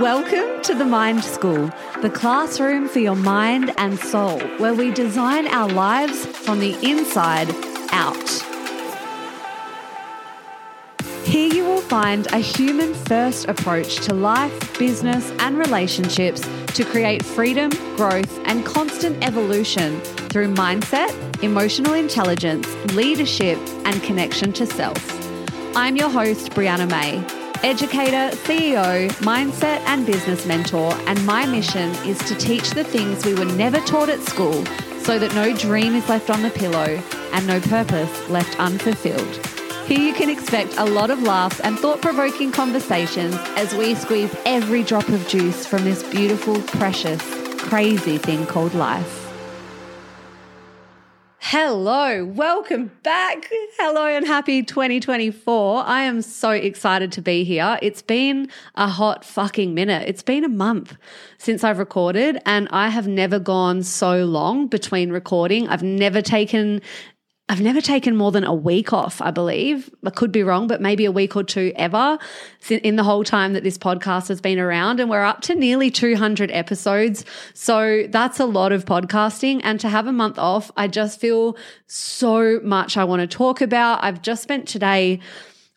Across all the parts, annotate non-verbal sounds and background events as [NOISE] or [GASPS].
Welcome to the Mind School, the classroom for your mind and soul, where we design our lives from the inside out. Here you will find a human first approach to life, business, and relationships to create freedom, growth, and constant evolution through mindset, emotional intelligence, leadership, and connection to self. I'm your host, Breanna May educator, CEO, mindset, and business mentor, and my mission is to teach the things we were never taught at school so that no dream is left on the pillow and no purpose left unfulfilled. Here you can expect a lot of laughs and thought provoking conversations as we squeeze every drop of juice from this beautiful, precious, crazy thing called life. Hello, welcome back. Hello and happy 2024. I am so excited to be here. It's been a hot fucking minute. It's been a month since I've recorded, and I have never gone so long between recording. I've never taken I've never taken more than a week off, I believe. I could be wrong, but maybe a week or two ever in the whole time that this podcast has been around. And we're up to nearly 200 episodes. So that's a lot of podcasting. And to have a month off, I just feel so much I want to talk about. I've just spent today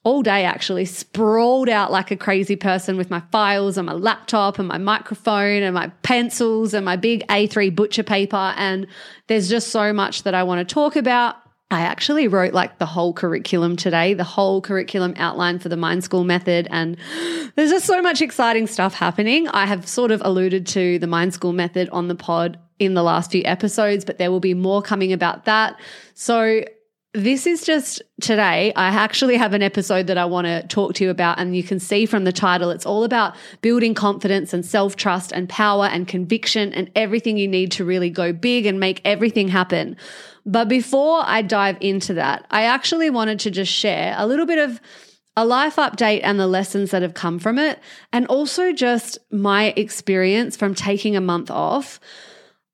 all day actually sprawled out like a crazy person with my files and my laptop and my microphone and my pencils and my big A3 butcher paper. And there's just so much that I want to talk about. I actually wrote like the whole curriculum today, the whole curriculum outline for the Mind School method. And [GASPS] there's just so much exciting stuff happening. I have sort of alluded to the Mind School method on the pod in the last few episodes, but there will be more coming about that. So this is just today. I actually have an episode that I want to talk to you about. And you can see from the title, it's all about building confidence and self trust and power and conviction and everything you need to really go big and make everything happen. But before I dive into that, I actually wanted to just share a little bit of a life update and the lessons that have come from it, and also just my experience from taking a month off.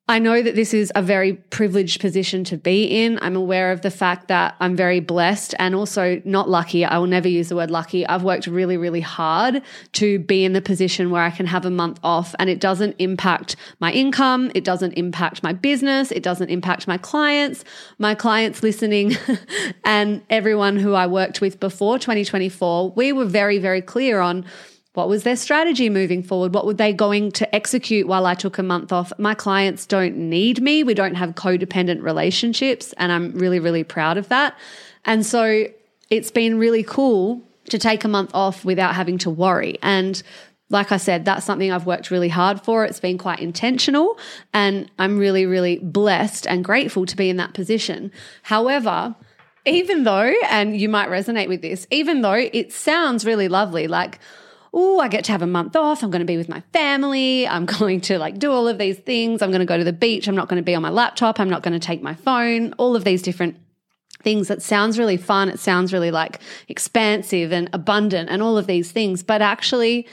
I know that this is a very privileged position to be in. I'm aware of the fact that I'm very blessed and also not lucky. I will never use the word lucky. I've worked really, really hard to be in the position where I can have a month off and it doesn't impact my income. It doesn't impact my business. It doesn't impact my clients, my clients listening, [LAUGHS] and everyone who I worked with before 2024. We were very, very clear on what was their strategy moving forward? What were they going to execute while I took a month off? My clients don't need me. We don't have codependent relationships. And I'm really, really proud of that. And so it's been really cool to take a month off without having to worry. And like I said, that's something I've worked really hard for. It's been quite intentional. And I'm really, really blessed and grateful to be in that position. However, even though, and you might resonate with this, even though it sounds really lovely, like, oh, I get to have a month off. I'm going to be with my family. I'm [LAUGHS] going to like do all of these things. I'm going to go to the beach. I'm not going to be on my laptop. I'm not going to take my phone. All of these different things that sounds really fun. It sounds really like expansive and abundant and all of these things. But actually,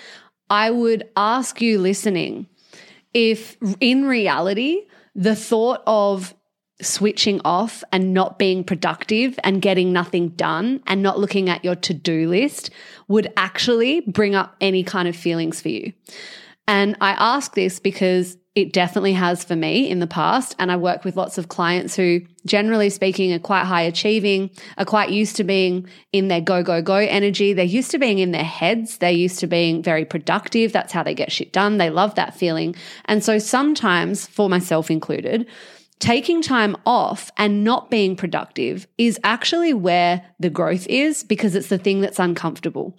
I would ask you listening if in reality, the thought of switching off and not being productive and getting nothing done and not looking at your to do list would actually bring up any kind of feelings for you. And I ask this because it definitely has for me in the past. And I work with lots of clients who, generally speaking, are quite high achieving, are quite used to being in their go, go, go energy. They're used to being in their heads. They're used to being very productive. That's how they get shit done. They love that feeling. And so sometimes, for myself included, taking time off and not being productive is actually where the growth is because it's the thing that's uncomfortable.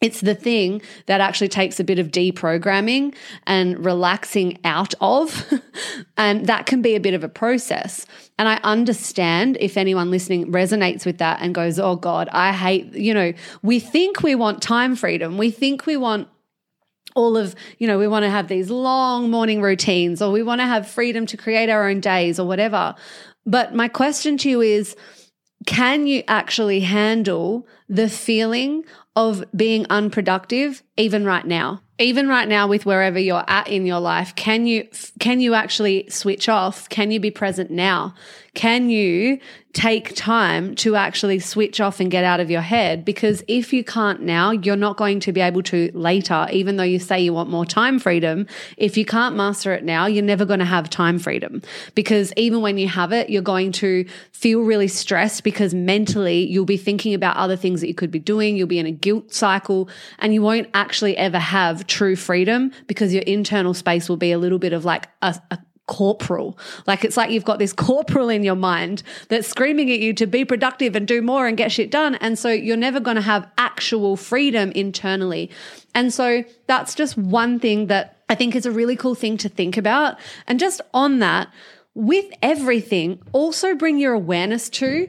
It's the thing that actually takes a bit of deprogramming and relaxing out of. [LAUGHS] and that can be a bit of a process. And I understand if anyone listening resonates with that and goes, oh God, I hate, you know, we think we want time freedom. We think we want all of, you know, we want to have these long morning routines or we want to have freedom to create our own days or whatever. But my question to you is can you actually handle the feeling of being unproductive even right now? Even right now with wherever you're at in your life can you can you actually switch off can you be present now can you take time to actually switch off and get out of your head? Because if you can't now, you're not going to be able to later, even though you say you want more time freedom. If you can't master it now, you're never going to have time freedom because even when you have it, you're going to feel really stressed because mentally you'll be thinking about other things that you could be doing. You'll be in a guilt cycle and you won't actually ever have true freedom because your internal space will be a little bit of like a, a corporal. Like it's like you've got this [LAUGHS] corporal in your mind that's screaming at you to be productive and do more and get shit done. And so you're never going to have actual freedom internally. And so that's just one thing that I think is a really cool thing to think about. And just on that, with everything, also bring your awareness to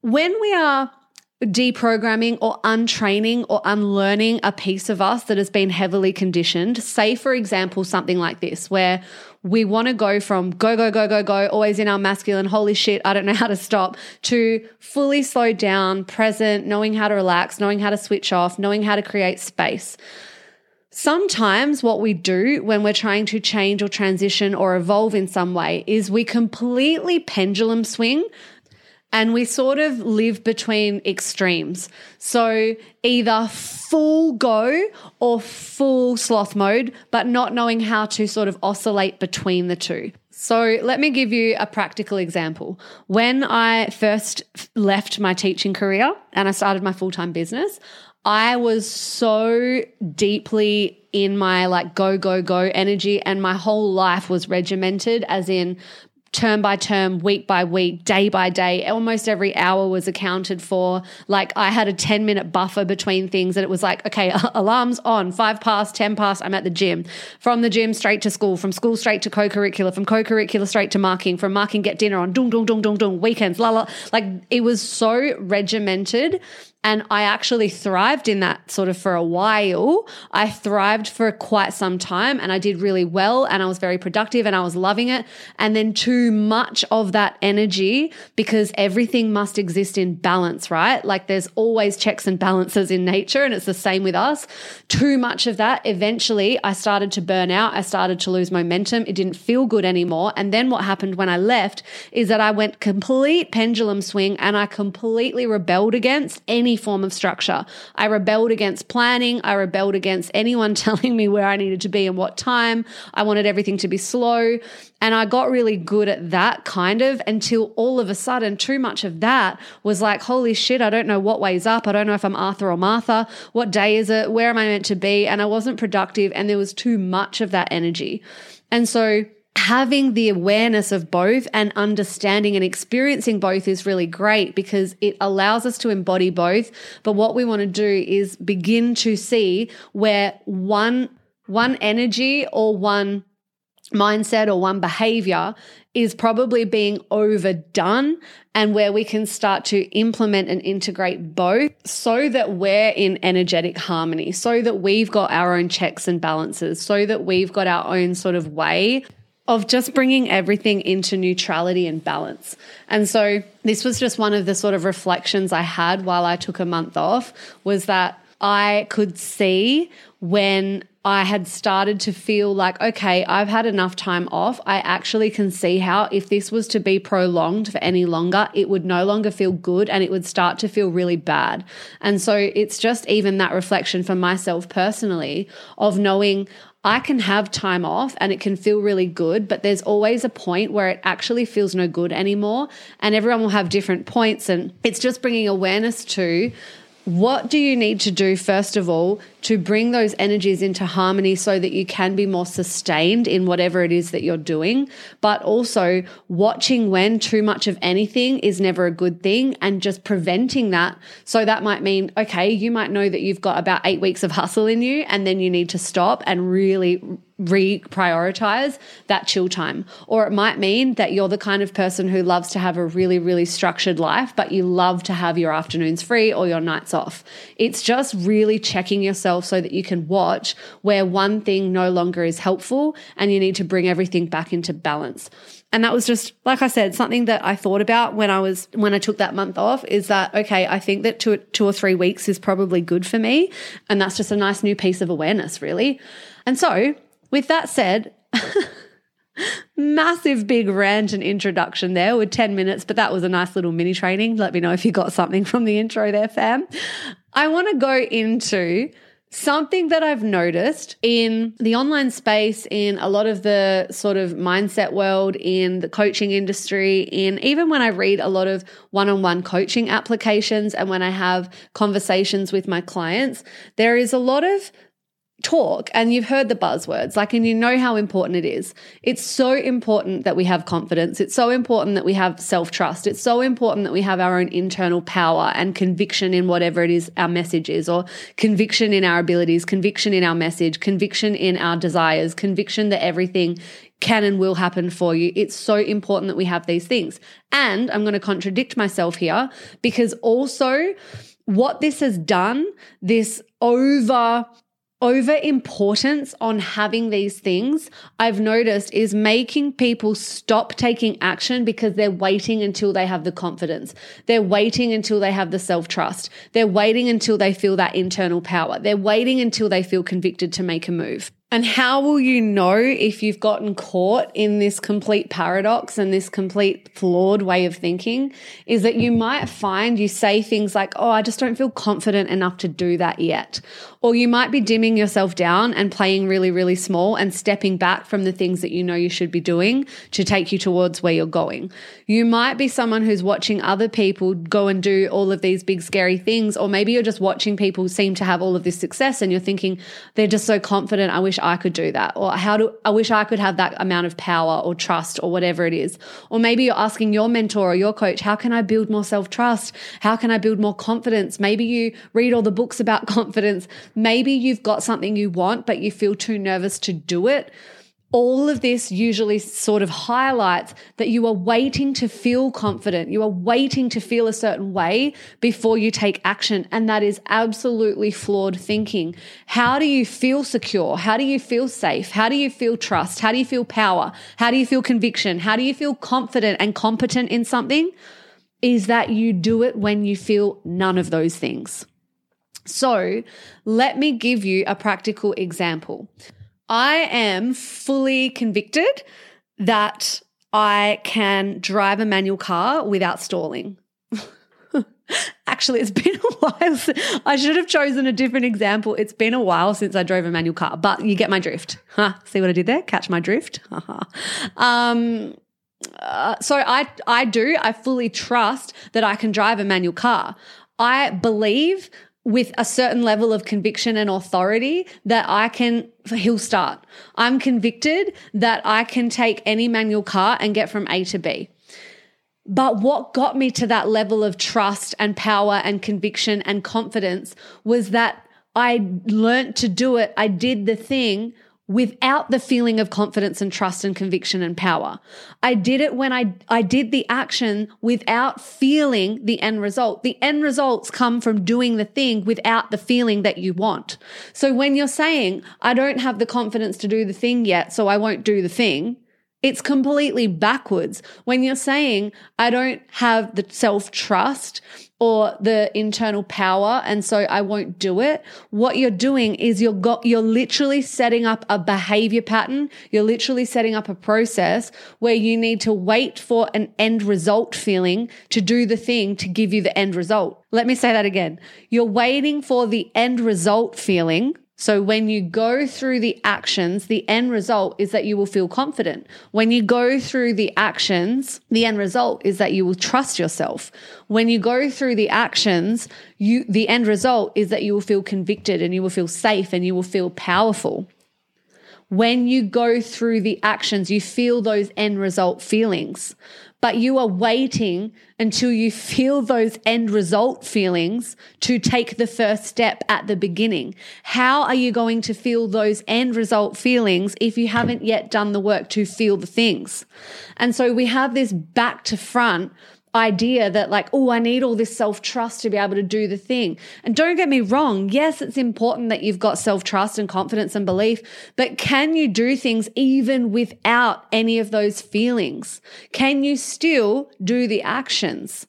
when we are deprogramming or untraining or unlearning a piece of us that has been heavily conditioned. Say, for example, something like this, where we want to go from go, go, go, go, go, always in our masculine, holy shit, I don't know [LAUGHS] how to stop, to fully slow down, present, knowing how to relax, knowing how to switch off, knowing how to create space. Sometimes, what we do when we're trying to change or transition or evolve in some way is we completely pendulum swing and we sort of live between extremes. So either full go or full sloth mode, but not knowing how to sort of oscillate between the two. So let me give you a practical example. When I first left my teaching career and I started my full time business, I was so deeply in my like go, go, go energy, and my whole life was regimented, as in term by term, week by week, day by day. Almost every hour was accounted for. Like I had a 10 minute buffer between things and it was like, okay, [LAUGHS] alarms on, five past, 10 past, I'm at the gym. From the gym straight to school, from school straight to co curricular, from co curricular straight to marking, from marking, get dinner on, dung, dung, dung, dung, dung, weekends, la la. Like it was so regimented and I actually thrived in that sort of for a while. I thrived for quite some time and I did really well and I was very productive and I was loving it. And then too much of that energy, because everything must exist in balance, right? Like there's always checks and balances in nature and it's the same with us. Too much of that, eventually I started to burn out. I started to lose momentum. It didn't feel good anymore. And then what happened when I left is that I went complete pendulum swing and I completely rebelled against any form of structure. I rebelled against planning. I rebelled against anyone [LAUGHS] telling me where I needed to be and what time. I wanted everything to be slow. And I got really good at that kind of until all of a sudden, too much of that was like, holy shit, I don't know what way's up. I don't know if I'm Arthur or Martha. What day is it? Where am I meant to be? And I wasn't productive. And there was too much of that energy. And so, having the awareness of both and understanding and experiencing both is really great because it allows us to embody both. But what we want to do is begin to see where one, one energy or one mindset or one behavior is probably being overdone and where we can start to implement and integrate both so that we're in energetic harmony, so that we've got our own checks and balances, so that we've got our own sort of way of just bringing everything into neutrality and balance. And so this was just one of the sort of reflections I had while I took a month off was that I could see when I had started to feel like, okay, I've had enough time off. I actually can see how, if this was to be prolonged for any longer, it would no longer feel good and it would start to feel really bad. And so it's just even that reflection for myself personally of knowing I can have time off and it can feel really good, but there's always a point where it actually feels no good anymore. And everyone will have different points. And it's just bringing awareness to what do you need to do, first of all, to bring those energies into harmony so that you can be more sustained in whatever it is that you're doing? But also watching when too much of anything is never a good thing and just preventing that. So that might mean, okay, you might know that you've got about eight weeks of hustle in you and then you need to stop and really reprioritize that chill time. Or it might mean that you're the kind of person who loves to have a really, really structured life, but you love to have your afternoons free or your nights off. It's just really checking yourself so that you can watch where one thing no longer is helpful and you need to bring everything back into balance. And that was just, like I said, something that I thought about when I was, when I took that month off is that, okay, I think that two, two or three weeks is probably good for me. And that's just a nice new piece of awareness, really. And so, with that said, [LAUGHS] massive big rant and introduction there with 10 minutes, but that was a nice little mini training. Let me know if you got something from the intro there, fam. I want to go into Something that I've noticed in the online space, in a lot of the sort of mindset world, in the coaching industry, in even when I read a lot of one on one coaching applications and when I have conversations with my clients, there is a lot of talk and you've heard the buzzwords like and you know how important it is it's so important that we have confidence it's so important that we have self-trust it's so important that we have our own internal power and conviction in whatever it is our message is or conviction in our abilities conviction in our message conviction in our desires conviction that everything can and will happen for you. It's so important that we have these things. And I'm going to contradict myself here because also what this has done, this over over importance on having these things, I've noticed is making people stop taking action because they're waiting until they have the confidence. They're waiting until they have the self trust. They're waiting until they feel that internal power. They're waiting until they feel convicted to make a move. And how will you know if you've gotten caught in this complete paradox and this complete flawed way of thinking? Is that you might find you say things like, Oh, I just don't feel confident enough to do that yet. Or you might be dimming yourself down and playing really, really small and stepping back from the things that you know you should be doing to take you towards where you're going. You might be someone who's watching other people go and do all of these big, scary things. Or maybe you're just watching people seem to have all of this success and you're thinking, they're just so confident. I wish I could do that. Or how do I wish I could have that amount of power or trust or whatever it is. Or maybe you're asking your mentor or your coach, how can I build more self trust? How can I build more confidence? Maybe you read all the books about [LAUGHS] confidence Maybe you've got something you want, but you feel too nervous to do it. All of this usually sort of highlights that you are waiting to feel confident. You are waiting to feel a certain way before you take action. And that is absolutely flawed thinking. How do you feel secure? How do you feel safe? How do you feel trust? How do you feel power? How do you feel conviction? How do you feel confident and competent in something? Is that you do it when you feel none of those things. So let me give you a practical example. I am fully convicted that I can drive a manual car without stalling. [LAUGHS] Actually, it's been a while. [LAUGHS] I should have chosen a different example. It's been a while since I drove a manual car, but you get my drift. Huh? See what I did there? Catch my drift. [LAUGHS] um, uh, so I I do. I fully trust that I can drive a manual car. I believe with a certain level of conviction and authority that I can, he'll start. I'm convicted that I can take any manual car and get from A to B. But what got me to that level of trust and power and conviction and confidence was that I learned to do it. I did the thing without the feeling of confidence and trust and conviction and power. I did it when I, I did the action without feeling the end result. The end results come from doing the thing without the feeling that you want. So when you're saying, I don't have the confidence to do the thing yet, so I won't do the thing, it's completely backwards. When you're saying, I don't have the self trust or the internal power and so I won't do it. What you're doing is you're got, you're literally setting up a behavior pattern. You're literally setting up a process where you need to wait for an end result feeling to do the thing to give you the end result. Let me say that again. You're waiting for the end result feeling so when you go through the actions, the end result is that you will feel confident. When you go through the actions, the end result is that you will trust yourself. When you go through the actions, you, the end result is that you will feel convicted and you will feel safe and you will feel powerful. When you go through the actions, you feel those end result feelings but you are waiting until you feel those end result feelings to take the first step at the beginning. How are you going to feel those end result feelings if you haven't yet done the work to feel the things? And so we have this back to front idea that like oh i need all this self-trust to be able to do the thing. And don't get me wrong yes it's important that you've got self-trust and confidence and belief but can you do things even without any of those feelings? Can you still do the actions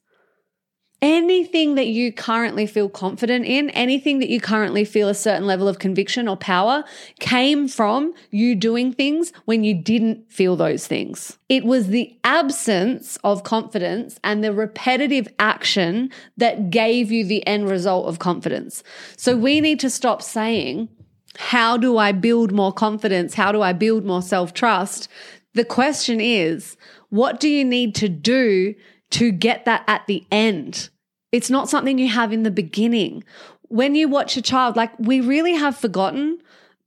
anything that you currently feel confident in, anything that you currently feel a certain level of conviction or power came from you doing things when you didn't feel those things. It was the absence of confidence and the repetitive action that gave you the end result of confidence. So we need to stop saying, how do I build more confidence? How do I build more self trust? The question is, what do you need to do to get that at the end. It's not something you have in the beginning. When you watch a child, like we really have forgotten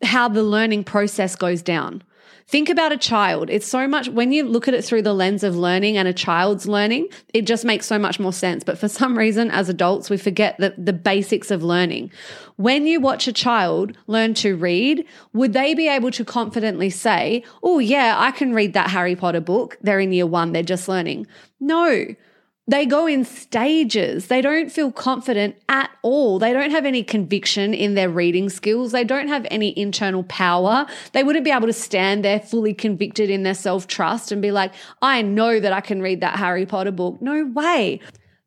how the learning process goes down. Think about a child. It's so much, when you look at it through the lens of learning and a child's learning, it just makes so much more sense. But for some reason, as adults, we forget the, the basics of learning. When you watch a child learn to read, would they be able to confidently say, Oh, yeah, I can read that Harry Potter book? They're in year one, they're just learning. No they go in stages. They don't feel confident at all. They don't have any conviction in their reading skills. They don't have any internal power. They wouldn't be able to stand there fully convicted in their self trust and be like, I know that I can read that Harry Potter book. No way.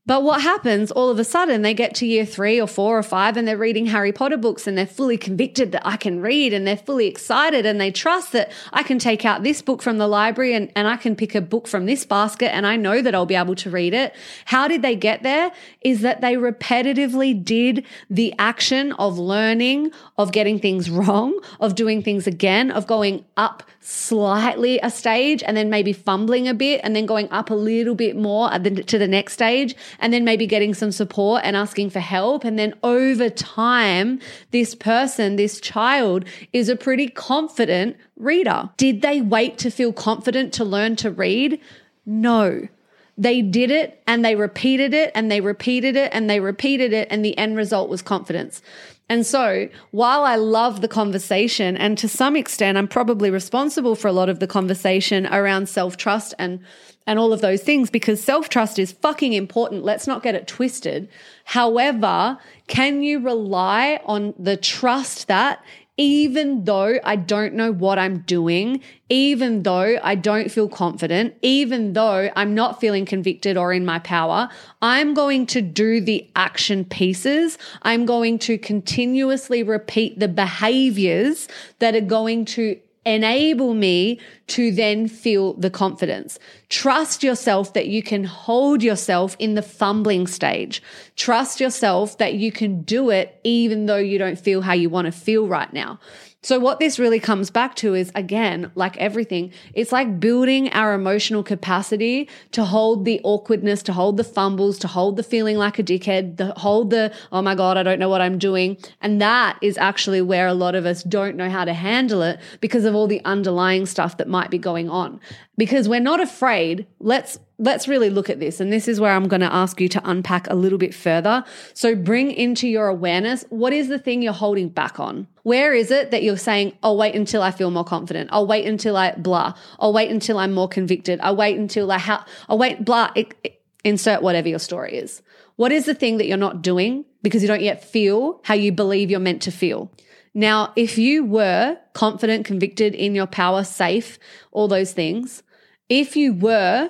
But what happens all of a sudden, they get to year three or four or five and they're reading Harry Potter books and they're fully convicted that I can read and they're fully excited and they trust that I can take out this book from the library and, and I can pick a book from this basket and I know that I'll be able to read it. How did they get there? Is that they repetitively did the action of learning, of getting things [LAUGHS] wrong, of doing things again, of going up slightly a stage and then maybe fumbling a bit and then going up a little bit more to the next stage and then maybe getting some support and asking for help. And then over time, this person, this child is a pretty confident reader. Did they wait to feel confident to learn to read? No. They did it and they repeated it and they repeated it and they repeated it, and the end result was confidence. And so, while I love the conversation, and to some extent, I'm probably responsible for a lot of the conversation around self trust and and all of those things because self trust is fucking important. Let's not get it twisted. However, can you rely on the trust that even though I don't know what I'm doing, even though I don't feel confident, even though I'm not feeling convicted or in my power, I'm going to do the action pieces. I'm going to continuously repeat the behaviors that are going to enable me to then feel the confidence. Trust yourself that you can hold yourself in the fumbling stage. Trust yourself that you can do it even though you don't feel how you want to feel right now. So, what this really comes back to is again, like everything, it's like building our emotional capacity to hold the awkwardness, to hold the fumbles, to hold the feeling like a dickhead, to hold the, oh my God, I don't know what I'm doing. And that is actually where a lot of us don't know how to handle it because of all the underlying stuff that might be going on. Because we're not afraid. Let's let's really look at this. And this is where I'm going to ask you to unpack a little bit further. So bring into your awareness what is the thing you're holding back on? Where is it that you're saying, I'll wait until I feel more confident. I'll wait until I blah. I'll wait until I'm more convicted. I'll wait until I ha- I'll wait blah. It, it, insert whatever your story is. What is the thing that you're not doing because you don't yet feel how you believe you're meant to feel? Now, if you were confident, convicted in your power, safe, all those things, if you were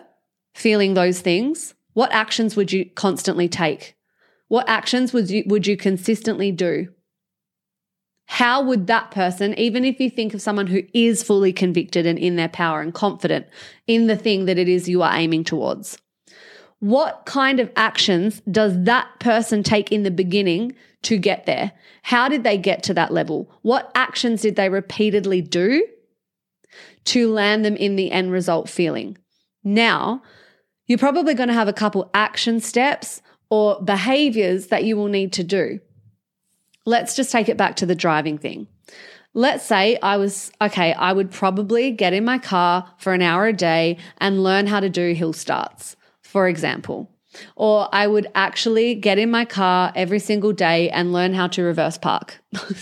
feeling those things, what actions would you constantly take? What actions would you, would you consistently do? How would that person, even if you think of someone who is fully convicted and in their power and confident in the thing that it is you are aiming towards, what kind of actions does that person take in the beginning to get there? How did they get to that level? What actions did they repeatedly do to land them in the end result feeling? Now, you're probably going to have a couple action steps or behaviors that you will need to do. Let's just take it back to the driving thing. Let's say I was, okay, I would probably get in my car for an hour a day and learn how to do hill starts, for example. Or I would actually get in my car every single day and learn how to reverse park. [LAUGHS]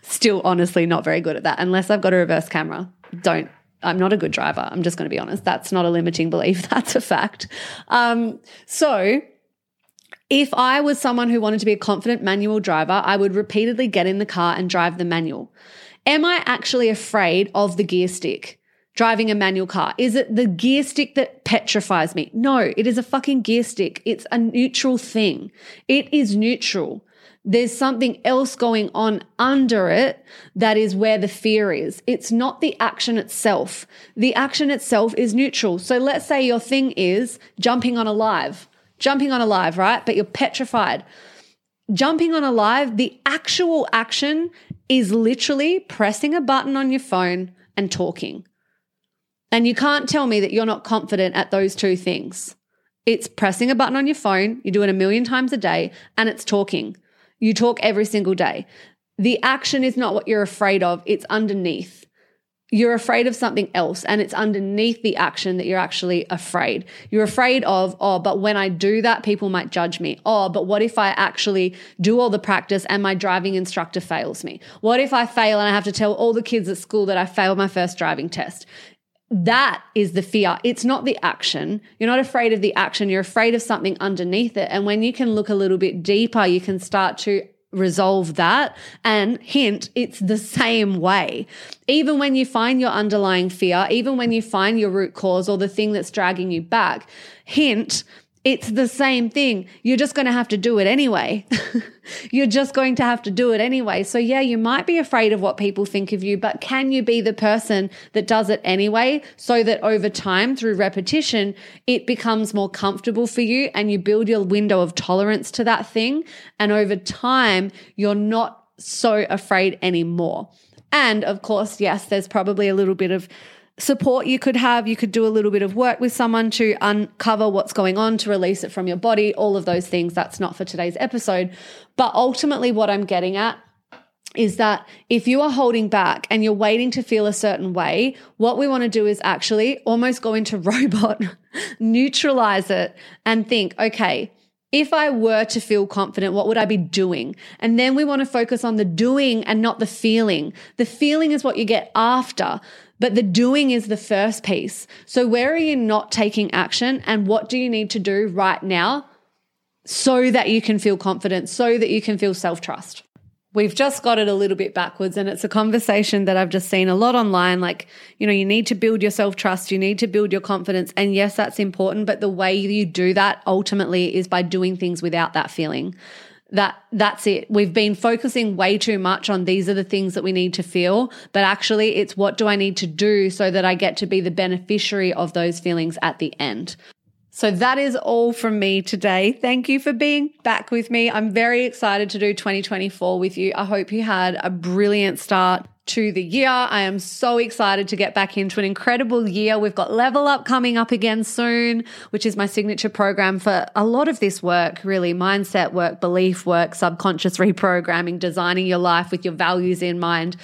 Still, honestly, not very good at that unless I've got a reverse camera. Don't I'm not a good driver. I'm just going to be honest. That's not a limiting belief. [LAUGHS] That's a fact. Um, so if I was someone who wanted to be a confident manual driver, I would repeatedly get in the car and drive the manual. Am I actually afraid of the gear stick? Driving a manual car? Is it the gear stick that petrifies me? No, it is a fucking gear stick. It's a neutral thing. It is neutral. There's something else going on under it that is where the fear is. It's not the action itself. The action itself is neutral. So let's say your thing is jumping on a live, jumping on a live, right? But you're petrified. Jumping on a live, the actual action is literally pressing a button on your phone and talking. And you can't tell me that you're not confident at those two things. It's pressing a button on your phone, you do it a million times a day, and it's talking. You talk every single day. The action is not what you're afraid of, it's underneath. You're afraid of something else, and it's underneath the action that you're actually afraid. You're afraid of, oh, but when I do that, people might judge me. Oh, but what if I actually do all the practice and my driving instructor fails me? What if I fail and I have to tell all the kids at school that I failed my first driving test? That is the fear. It's not the action. You're not afraid of the action. You're afraid of something underneath it. And when you can look a little bit deeper, you can start to resolve that. And hint, it's the same way. Even when you find your underlying fear, even when you find your root cause or the thing that's dragging you back, hint, it's the same thing. You're just going to have to do it anyway. [LAUGHS] You're just going to have to do it anyway. So, yeah, you might be afraid of what people think of you, but can you be the person that does it anyway so that over time, through repetition, it becomes more comfortable for you and you build your window of tolerance to that thing? And over time, you're not so afraid anymore. And of course, yes, there's probably a little bit of support you could have. You could do a little bit of work with someone to uncover what's going on, to release it from your body, all of those things. That's not for today's episode. But ultimately, what I'm getting at is that if you are holding back and you're waiting to feel a certain way, what we want to do is actually almost go into [LAUGHS] robot, neutralize it, and think, okay, if I were to feel confident, what would I be doing? And then we want to focus on the doing and not the feeling. The feeling is what you get after. But the doing is the first piece. So, where are you not taking action? And what do you need to do right now so that you can feel confident, so that you can feel self trust? We've just got it a little bit backwards, and it's a conversation that I've just seen a lot online. Like, you know, you need to build your self trust, you need to build your confidence. And yes, that's important. But the way you do that ultimately is by doing things without that feeling that that's it. We've been focusing way too much on these are the things that we need to feel, but actually it's what do I need to do so that I get to be the beneficiary of those feelings at the end. So that is all from me today. Thank you for being back with me. I'm very excited to do 2024 with you. I hope you had a brilliant start to the year. I am so excited to get back into an incredible year. We've got Level Up coming up again soon, which is my signature program for a lot of this work really mindset work, belief work, subconscious reprogramming, designing your life with your values in mind.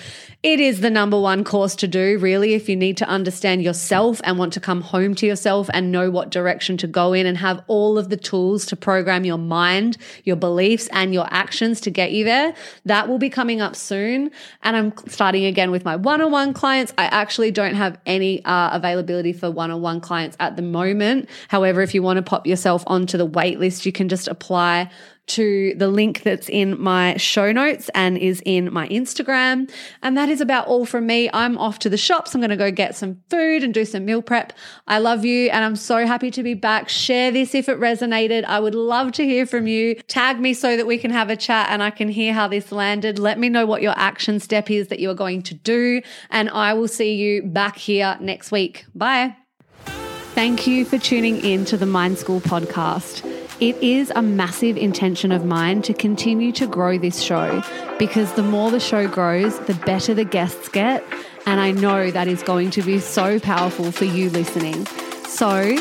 It is the number one course to do, really, if you need to understand yourself and want to come home to yourself and know what direction to go in and have all of the tools to program your mind, your beliefs, and your actions to get you there. That will be coming up soon. And I'm starting again with my one on one clients. I actually don't have any uh, availability for one on one clients at the moment. However, if you want to pop yourself onto the wait list, you can just apply to the link that's in my show notes and is in my Instagram. And that is about all from me. I'm off to the shops. I'm going to go get some food and do some meal prep. I love you and I'm so happy to be back. Share this if it resonated. I would love to hear from you. Tag me so that we can have a chat and I can hear how this landed. Let me know what your action step is that you are going to do. And I will see you back here next week. Bye. Thank you for tuning in to the Mind School podcast. It is a massive intention of mine to continue to grow this show because the more the show grows, the better the guests get. And I know that is going to be so powerful for you listening. So,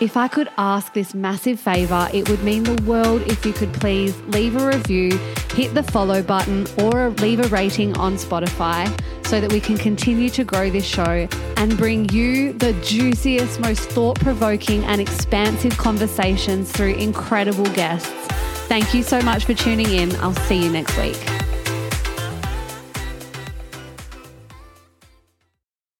if I could ask this massive favor, it would mean the world if you could please leave a review, hit the follow button, or leave a rating on Spotify so that we can continue to grow this show and bring you the juiciest, most thought provoking, and expansive conversations through incredible guests. Thank you so much for tuning in. I'll see you next week.